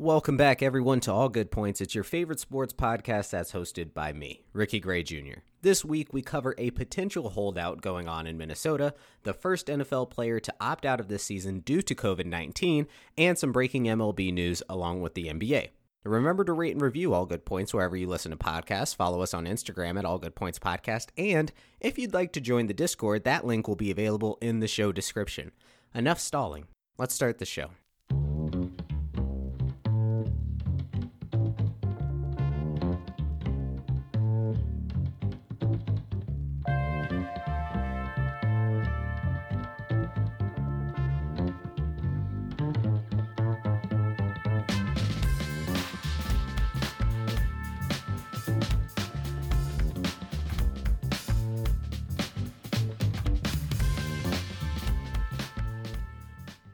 Welcome back, everyone, to All Good Points. It's your favorite sports podcast that's hosted by me, Ricky Gray Jr. This week, we cover a potential holdout going on in Minnesota, the first NFL player to opt out of this season due to COVID 19, and some breaking MLB news along with the NBA. Remember to rate and review All Good Points wherever you listen to podcasts. Follow us on Instagram at All Good Points Podcast. And if you'd like to join the Discord, that link will be available in the show description. Enough stalling. Let's start the show.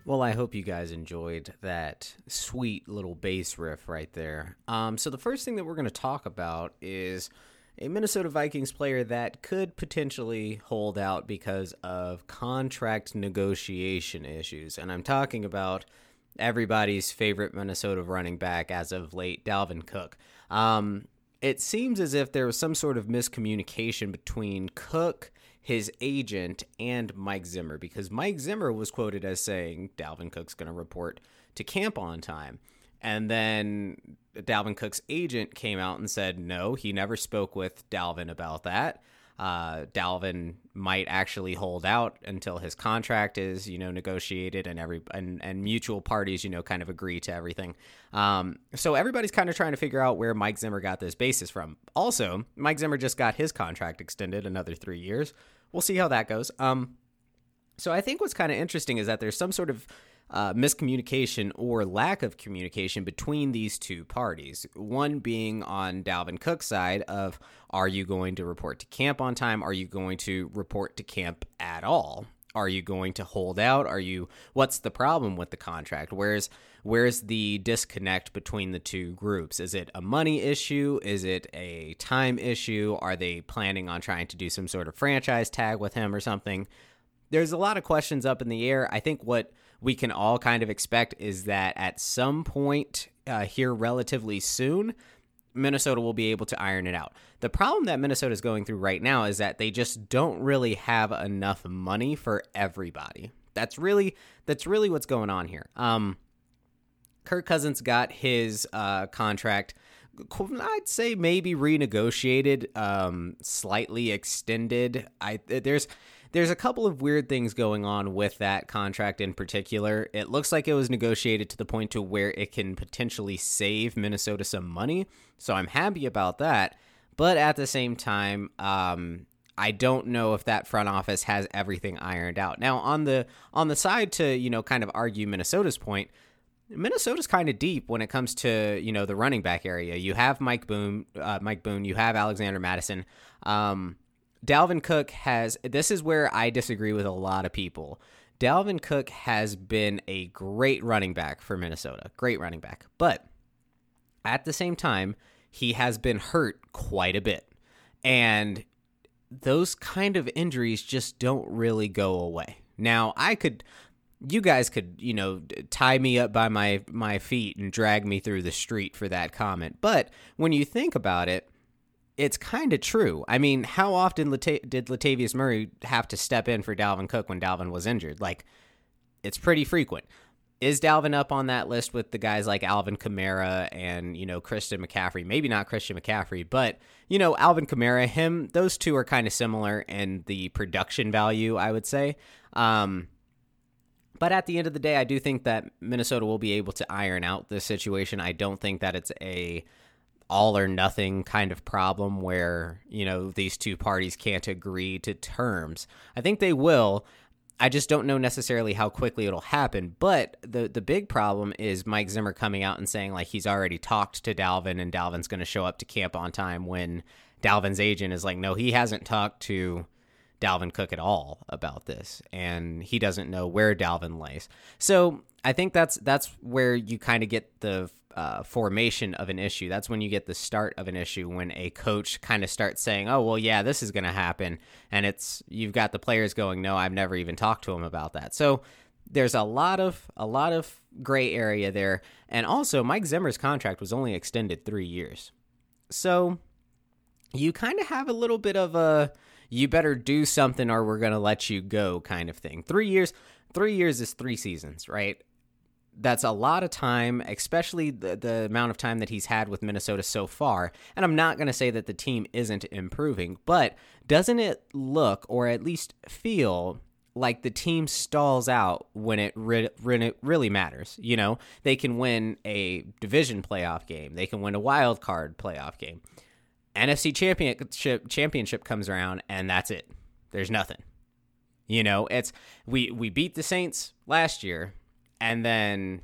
Well, I hope you guys enjoyed that sweet little bass riff right there. Um, so, the first thing that we're going to talk about is a Minnesota Vikings player that could potentially hold out because of contract negotiation issues. And I'm talking about everybody's favorite Minnesota running back as of late, Dalvin Cook. Um, it seems as if there was some sort of miscommunication between Cook his agent and Mike Zimmer because Mike Zimmer was quoted as saying Dalvin Cook's going to report to camp on time. And then Dalvin Cook's agent came out and said, no, he never spoke with Dalvin about that. Uh, Dalvin might actually hold out until his contract is, you know, negotiated and every and, and mutual parties, you know, kind of agree to everything. Um, so everybody's kind of trying to figure out where Mike Zimmer got this basis from. Also, Mike Zimmer just got his contract extended another three years we'll see how that goes. Um, so I think what's kind of interesting is that there's some sort of uh, miscommunication or lack of communication between these two parties. One being on Dalvin Cook's side of are you going to report to camp on time? Are you going to report to camp at all? Are you going to hold out? Are you what's the problem with the contract? Where's where's the disconnect between the two groups? Is it a money issue? Is it a time issue? Are they planning on trying to do some sort of franchise tag with him or something? There's a lot of questions up in the air. I think what we can all kind of expect is that at some point uh, here relatively soon, Minnesota will be able to iron it out. The problem that Minnesota is going through right now is that they just don't really have enough money for everybody. That's really that's really what's going on here. Um, Kirk Cousins got his uh, contract. I'd say maybe renegotiated, um, slightly extended. I there's there's a couple of weird things going on with that contract in particular. It looks like it was negotiated to the point to where it can potentially save Minnesota some money. So I'm happy about that. But at the same time, um, I don't know if that front office has everything ironed out. Now on the on the side to, you know, kind of argue Minnesota's point, Minnesota's kind of deep when it comes to you know the running back area. You have Mike Boone, uh, Mike Boone. You have Alexander Mattison. Um, Dalvin Cook has this is where I disagree with a lot of people. Dalvin Cook has been a great running back for Minnesota, great running back. But at the same time, he has been hurt quite a bit. And those kind of injuries just don't really go away. Now, I could you guys could, you know, tie me up by my my feet and drag me through the street for that comment. But when you think about it, it's kind of true. I mean, how often Lata- did Latavius Murray have to step in for Dalvin Cook when Dalvin was injured? Like, it's pretty frequent. Is Dalvin up on that list with the guys like Alvin Kamara and, you know, Christian McCaffrey? Maybe not Christian McCaffrey, but, you know, Alvin Kamara, him, those two are kind of similar in the production value, I would say. Um, but at the end of the day, I do think that Minnesota will be able to iron out this situation. I don't think that it's a all or nothing kind of problem where, you know, these two parties can't agree to terms. I think they will. I just don't know necessarily how quickly it'll happen. But the the big problem is Mike Zimmer coming out and saying like he's already talked to Dalvin and Dalvin's going to show up to camp on time when Dalvin's agent is like, no, he hasn't talked to Dalvin Cook at all about this, and he doesn't know where Dalvin lays. So I think that's that's where you kind of get the uh, formation of an issue. That's when you get the start of an issue when a coach kind of starts saying, "Oh, well, yeah, this is going to happen," and it's you've got the players going, "No, I've never even talked to him about that." So there's a lot of a lot of gray area there, and also Mike Zimmer's contract was only extended three years, so you kind of have a little bit of a you better do something or we're gonna let you go kind of thing. Three years, three years is three seasons, right? That's a lot of time, especially the, the amount of time that he's had with Minnesota so far. And I'm not going to say that the team isn't improving, but doesn't it look, or at least feel, like the team stalls out when it re- re- really matters. You know, they can win a division playoff game, they can win a wild card playoff game. NFC championship championship comes around and that's it. There's nothing. You know, it's we we beat the Saints last year and then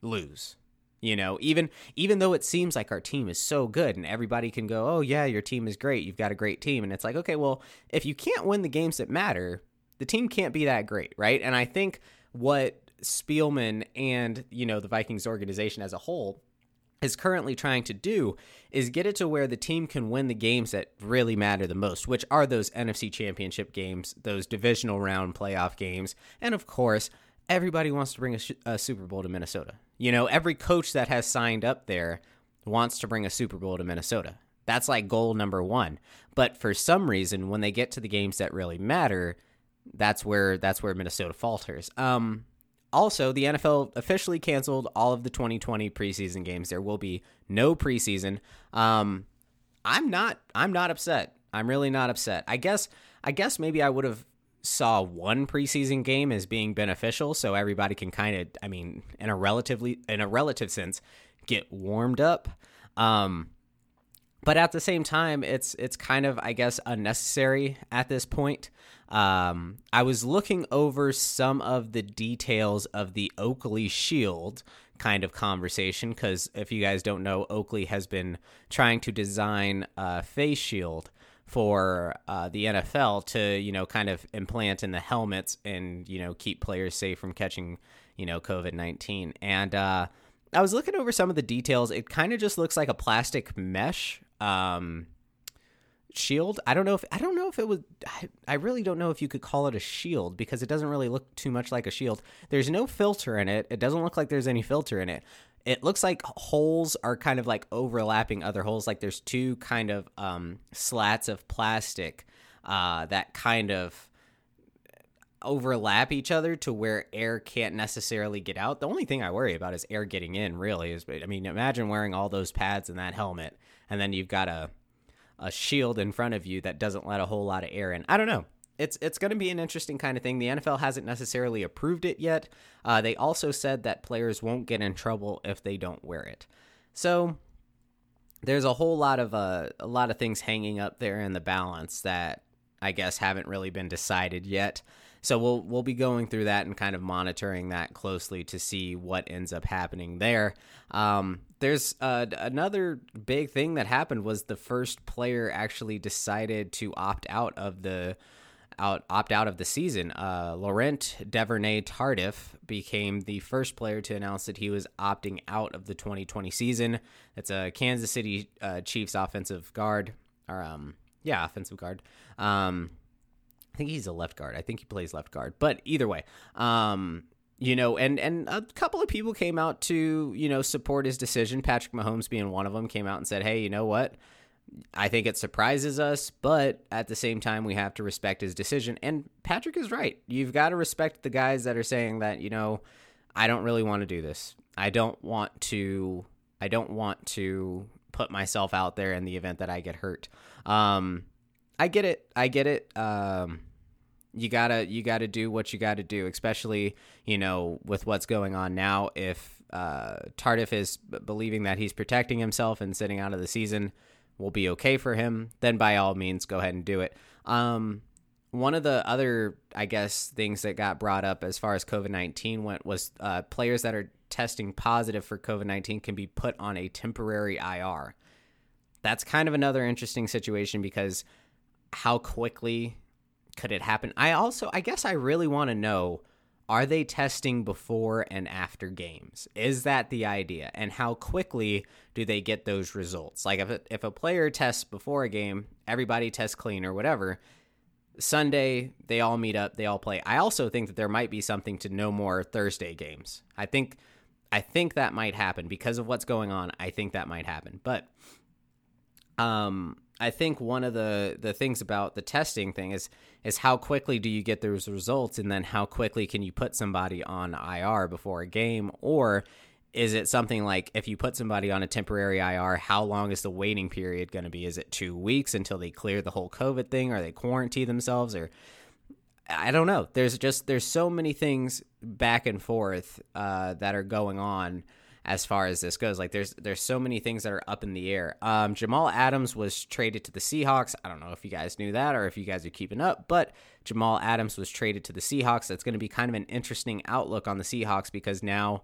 lose. You know, even even though it seems like our team is so good and everybody can go, "Oh yeah, your team is great. You've got a great team." And it's like, "Okay, well, if you can't win the games that matter, the team can't be that great, right? And I think what Spielman and, you know, the Vikings organization as a whole is currently trying to do is get it to where the team can win the games that really matter the most, which are those NFC championship games, those divisional round playoff games, and of course, everybody wants to bring a, a, Super Bowl to Minnesota. You know, every coach that has signed up there wants to bring a Super Bowl to Minnesota. That's like goal number 1. But for some reason when they get to the games that really matter, that's where that's where Minnesota falters. Um, also, the NFL officially canceled all of the 2020 preseason games. There will be no preseason. Um, I'm not I'm not upset. I'm really not upset. I guess I guess maybe I would have saw one preseason game as being beneficial so everybody can kind of I mean in a relatively in a relative sense get warmed up. Um, but at the same time it's it's kind of I guess unnecessary at this point. Um, I was looking over some of the details of the Oakley Shield kind of conversation because if you guys don't know, Oakley has been trying to design a face shield for uh, the NFL to you know kind of implant in the helmets and you know keep players safe from catching you know COVID nineteen. And uh, I was looking over some of the details. It kind of just looks like a plastic mesh. Um, shield. I don't know if I don't know if it was. I, I, really don't know if you could call it a shield because it doesn't really look too much like a shield. There's no filter in it. It doesn't look like there's any filter in it. It looks like holes are kind of like overlapping other holes. Like there's two kind of um, slats of plastic uh, that kind of overlap each other to where air can't necessarily get out. The only thing I worry about is air getting in. Really, is I mean, imagine wearing all those pads and that helmet, and then you've got a a shield in front of you that doesn't let a whole lot of air in. I don't know. It's it's going to be an interesting kind of thing. The NFL hasn't necessarily approved it yet. Uh, they also said that players won't get in trouble if they don't wear it. So there's a whole lot of uh, a lot of things hanging up there in the balance that I guess haven't really been decided yet. So we'll we'll be going through that and kind of monitoring that closely to see what ends up happening there. Um, there's uh, another big thing that happened was the first player actually decided to opt out of the out opt out of the season. Uh, Laurent Duvernay Tardif became the first player to announce that he was opting out of the 2020 season. That's a Kansas City uh, Chiefs offensive guard, or um, yeah, offensive guard. Um, I think he's a left guard. I think he plays left guard. But either way, um, you know, and and a couple of people came out to you know support his decision. Patrick Mahomes being one of them came out and said, "Hey, you know what? I think it surprises us, but at the same time, we have to respect his decision." And Patrick is right. You've got to respect the guys that are saying that you know, I don't really want to do this. I don't want to. I don't want to put myself out there in the event that I get hurt. Um, I get it. I get it. Um, you gotta you gotta do what you gotta do, especially you know with what's going on now. If uh, Tardif is believing that he's protecting himself and sitting out of the season will be okay for him, then by all means go ahead and do it. Um, one of the other, I guess, things that got brought up as far as COVID nineteen went was uh, players that are testing positive for COVID nineteen can be put on a temporary IR. That's kind of another interesting situation because how quickly could it happen? I also, I guess I really want to know are they testing before and after games? Is that the idea? And how quickly do they get those results? Like if a, if a player tests before a game, everybody tests clean or whatever, Sunday, they all meet up, they all play. I also think that there might be something to no more Thursday games. I think I think that might happen because of what's going on. I think that might happen. But um I think one of the the things about the testing thing is is how quickly do you get those results and then how quickly can you put somebody on IR before a game or is it something like if you put somebody on a temporary IR, how long is the waiting period going to be? Is it two weeks until they clear the whole COVID thing, or they quarantine themselves, or I don't know. There's just there's so many things back and forth uh, that are going on as far as this goes. Like there's there's so many things that are up in the air. Um, Jamal Adams was traded to the Seahawks. I don't know if you guys knew that or if you guys are keeping up, but Jamal Adams was traded to the Seahawks. That's going to be kind of an interesting outlook on the Seahawks because now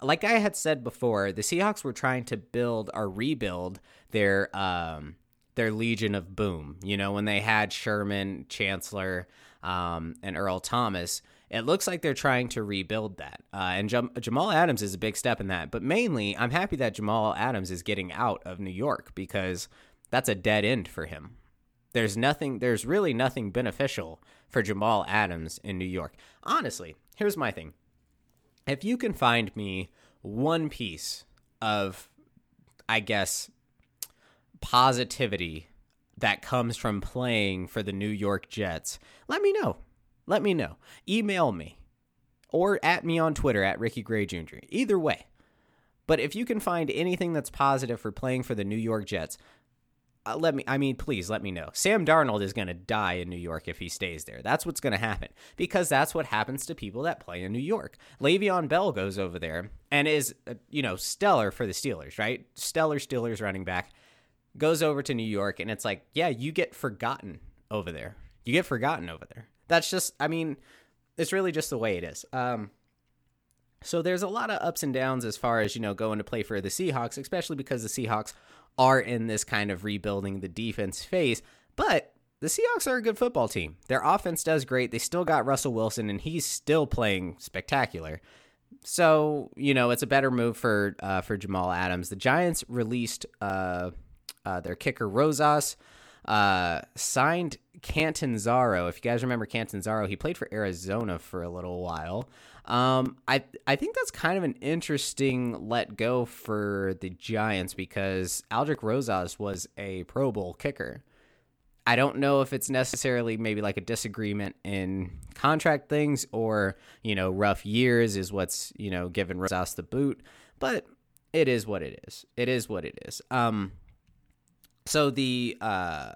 like I had said before, the Seahawks were trying to build or rebuild their um, their Legion of Boom. You know, when they had Sherman, Chancellor, um, and Earl Thomas, it looks like they're trying to rebuild that. Uh, and Jam- Jamal Adams is a big step in that. But mainly, I'm happy that Jamal Adams is getting out of New York because that's a dead end for him. There's nothing. There's really nothing beneficial for Jamal Adams in New York. Honestly, here's my thing if you can find me one piece of, I guess, positivity that comes from playing for the New York Jets, let me know. Let me know. Email me or at me on Twitter at Ricky Gray Jr. Either way. But if you can find anything that's positive for playing for the New York Jets, uh, let me I mean please let me know. Sam Darnold is going to die in New York if he stays there. That's what's going to happen because that's what happens to people that play in New York. Le'Veon Bell goes over there and is uh, you know stellar for the Steelers, right? Stellar Steelers running back goes over to New York and it's like, yeah, you get forgotten over there. You get forgotten over there. That's just I mean, it's really just the way it is. Um so there's a lot of ups and downs as far as, you know, going to play for the Seahawks, especially because the Seahawks are in this kind of rebuilding the defense phase. But the Seahawks are a good football team. Their offense does great. They still got Russell Wilson, and he's still playing spectacular. So you know it's a better move for uh, for Jamal Adams. The Giants released uh, uh, their kicker Rosas, uh, signed Catanzaro. If you guys remember Catanzaro, he played for Arizona for a little while. Um, I I think that's kind of an interesting let go for the Giants because Aldrick Rosas was a Pro Bowl kicker. I don't know if it's necessarily maybe like a disagreement in contract things or you know rough years is what's you know given Rosas the boot, but it is what it is. It is what it is. Um, so the uh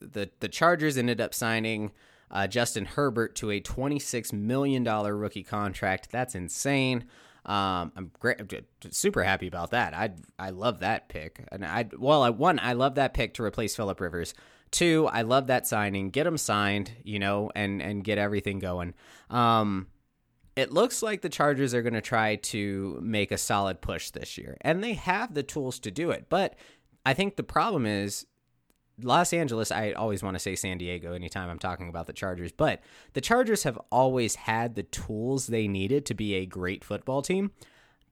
the the Chargers ended up signing uh, Justin Herbert to a $26 million rookie contract. That's insane. Um, I'm great, super happy about that. I I love that pick, and I well, I one I love that pick to replace Philip Rivers. Two, I love that signing. Get him signed, you know, and and get everything going. Um, it looks like the Chargers are going to try to make a solid push this year, and they have the tools to do it. But I think the problem is Los Angeles, I always want to say San Diego anytime I'm talking about the Chargers, but the Chargers have always had the tools they needed to be a great football team.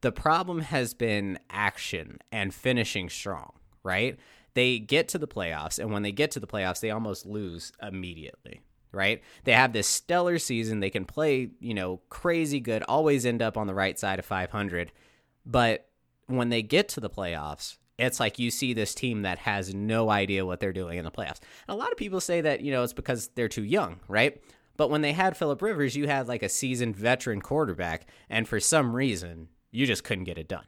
The problem has been action and finishing strong, right? They get to the playoffs, and when they get to the playoffs, they almost lose immediately, right? They have this stellar season. They can play, you know, crazy good, always end up on the right side of 500. But when they get to the playoffs, it's like you see this team that has no idea what they're doing in the playoffs. And a lot of people say that, you know, it's because they're too young, right? But when they had Philip Rivers, you had like a seasoned veteran quarterback, and for some reason, you just couldn't get it done.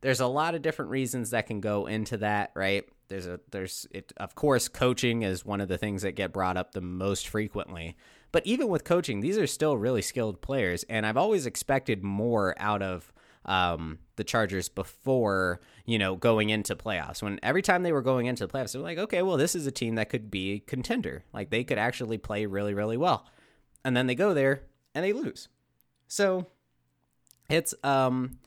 There's a lot of different reasons that can go into that, right? There's a there's it of course coaching is one of the things that get brought up the most frequently. But even with coaching, these are still really skilled players, and I've always expected more out of um, the Chargers before you know going into playoffs. When every time they were going into the playoffs, they're like, okay, well, this is a team that could be a contender. Like they could actually play really, really well, and then they go there and they lose. So it's um,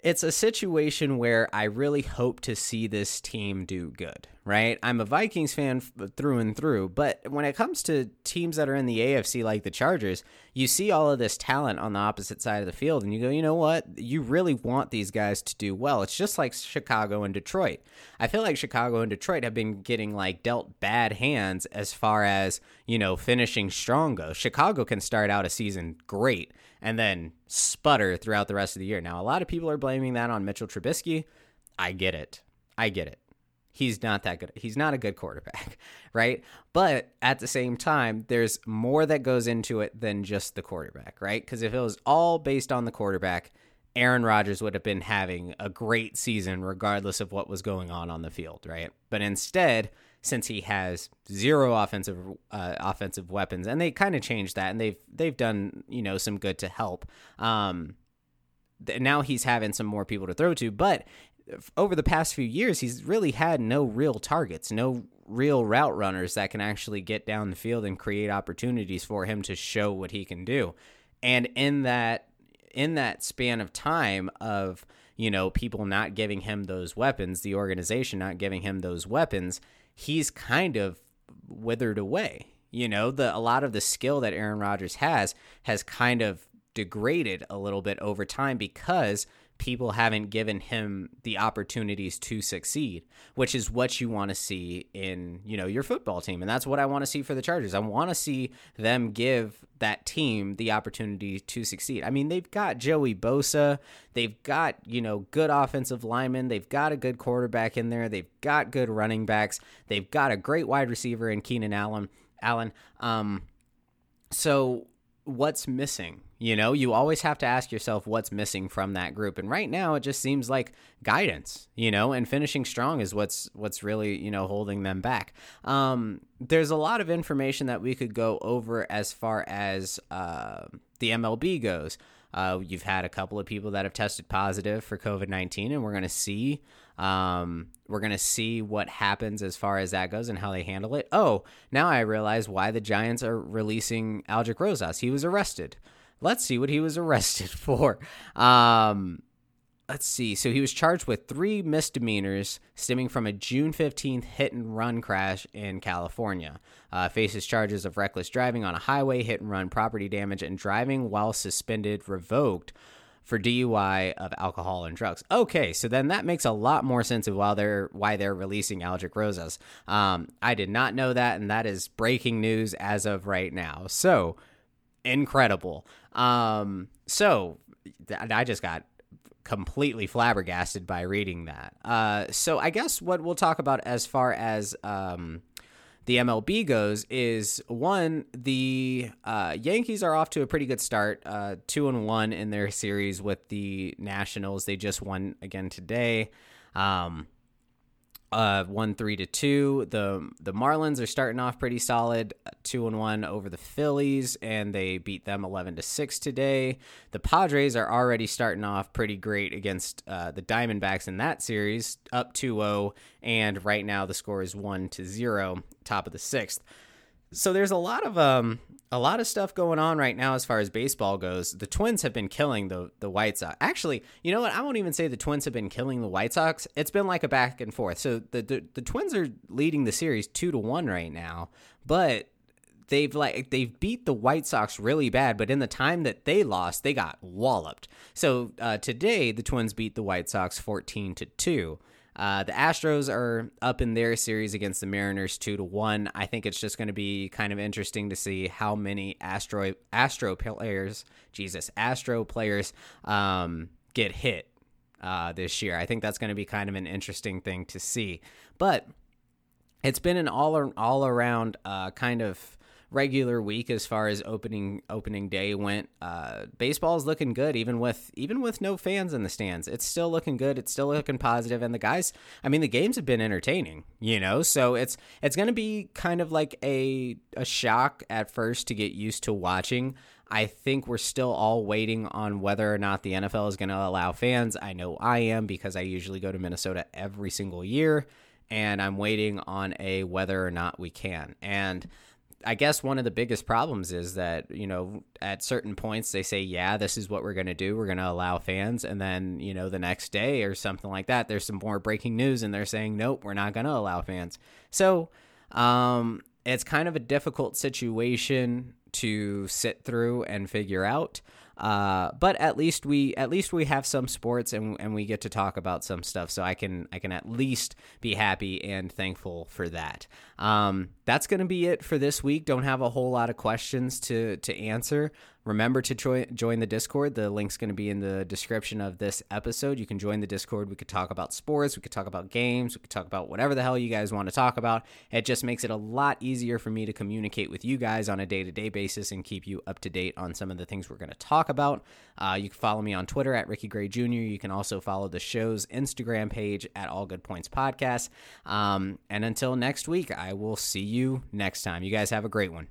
it's a situation where I really hope to see this team do good, right? I'm a Vikings fan through and through, but when it comes to teams that are in the AFC like the Chargers, you see all of this talent on the opposite side of the field and you go, you know what? You really want these guys to do well. It's just like Chicago and Detroit. I feel like Chicago and Detroit have been getting like dealt bad hands as far as, you know, finishing strong goes. Chicago can start out a season great and then sputter throughout the rest of the year. Now, a lot of people are blaming that on Mitchell Trubisky. I get it. I get it. He's not that good. He's not a good quarterback, right? But at the same time, there's more that goes into it than just the quarterback, right? Because if it was all based on the quarterback, Aaron Rodgers would have been having a great season regardless of what was going on on the field, right? But instead, since he has zero offensive uh, offensive weapons, and they kind of changed that, and they've they've done you know some good to help. Um, th- now he's having some more people to throw to, but over the past few years, he's really had no real targets, no real route runners that can actually get down the field and create opportunities for him to show what he can do. And in that in that span of time of you know people not giving him those weapons, the organization not giving him those weapons, he's kind of withered away. You know, the a lot of the skill that Aaron Rodgers has has kind of degraded a little bit over time because people haven't given him the opportunities to succeed, which is what you want to see in, you know, your football team. And that's what I want to see for the Chargers. I want to see them give that team the opportunity to succeed. I mean, they've got Joey Bosa, they've got, you know, good offensive linemen, they've got a good quarterback in there, they've got good running backs, they've got a great wide receiver in Keenan Allen. Allen. Um so what's missing? You know, you always have to ask yourself what's missing from that group. And right now it just seems like guidance, you know, and finishing strong is what's what's really, you know, holding them back. Um, there's a lot of information that we could go over as far as uh, the MLB goes. Uh, you've had a couple of people that have tested positive for COVID 19, and we're going to see um, we're going to see what happens as far as that goes and how they handle it. Oh, now I realize why the Giants are releasing Aldrick Rosas. He was arrested. Let's see what he was arrested for. Um, let's see. So he was charged with three misdemeanors stemming from a June 15th hit and run crash in California. Uh, faces charges of reckless driving on a highway, hit and run, property damage, and driving while suspended, revoked for DUI of alcohol and drugs. Okay, so then that makes a lot more sense of why they're why they're releasing Aldrick Rosas. Um, I did not know that, and that is breaking news as of right now. So incredible. Um, so I just got completely flabbergasted by reading that. Uh, so I guess what we'll talk about as far as um, the MLB goes is one the uh, Yankees are off to a pretty good start, uh, two and one in their series with the Nationals. They just won again today. Um, uh, one three to two. The the Marlins are starting off pretty solid, two and one over the Phillies, and they beat them eleven to six today. The Padres are already starting off pretty great against uh, the Diamondbacks in that series, up 2-0, and right now the score is one to zero, top of the sixth. So there's a lot of um a lot of stuff going on right now as far as baseball goes. The Twins have been killing the the White Sox. Actually, you know what? I won't even say the Twins have been killing the White Sox. It's been like a back and forth. So the the, the Twins are leading the series two to one right now, but they've like they've beat the White Sox really bad, but in the time that they lost, they got walloped. So uh, today, the Twins beat the White Sox fourteen to two. Uh, the Astros are up in their series against the Mariners two to one. I think it's just going to be kind of interesting to see how many Astro Astro players, Jesus, Astro players, um, get hit uh, this year. I think that's going to be kind of an interesting thing to see. But it's been an all all around uh, kind of regular week as far as opening opening day went. Uh, baseball is looking good, even with even with no fans in the stands. It's still looking good. It's still looking positive, and the guys. I mean, the games have been entertaining, you know. So it's it's going to be kind of like a a shock at first to get used to watching. I think we're still all waiting on whether or not the NFL is going to allow fans. I know I am because I usually go to Minnesota every single year, and I'm waiting on a whether or not we can. And I guess one of the biggest problems is that, you know, at certain points they say, yeah, this is what we're going to do. We're going to allow fans. And then, you know, the next day or something like that, there's some more breaking news and they're saying, nope, we're not going to allow fans. So um, it's kind of a difficult situation to sit through and figure out. Uh, but at least we at least we have some sports and and we get to talk about some stuff. So I can I can at least be happy and thankful for that. Um, that's going to be it for this week. Don't have a whole lot of questions to to answer. Remember to join the Discord. The link's going to be in the description of this episode. You can join the Discord. We could talk about sports. We could talk about games. We could talk about whatever the hell you guys want to talk about. It just makes it a lot easier for me to communicate with you guys on a day to day basis and keep you up to date on some of the things we're going to talk about. Uh, you can follow me on Twitter at Ricky Gray Jr. You can also follow the show's Instagram page at All Good Points Podcast. Um, and until next week, I will see you next time. You guys have a great one.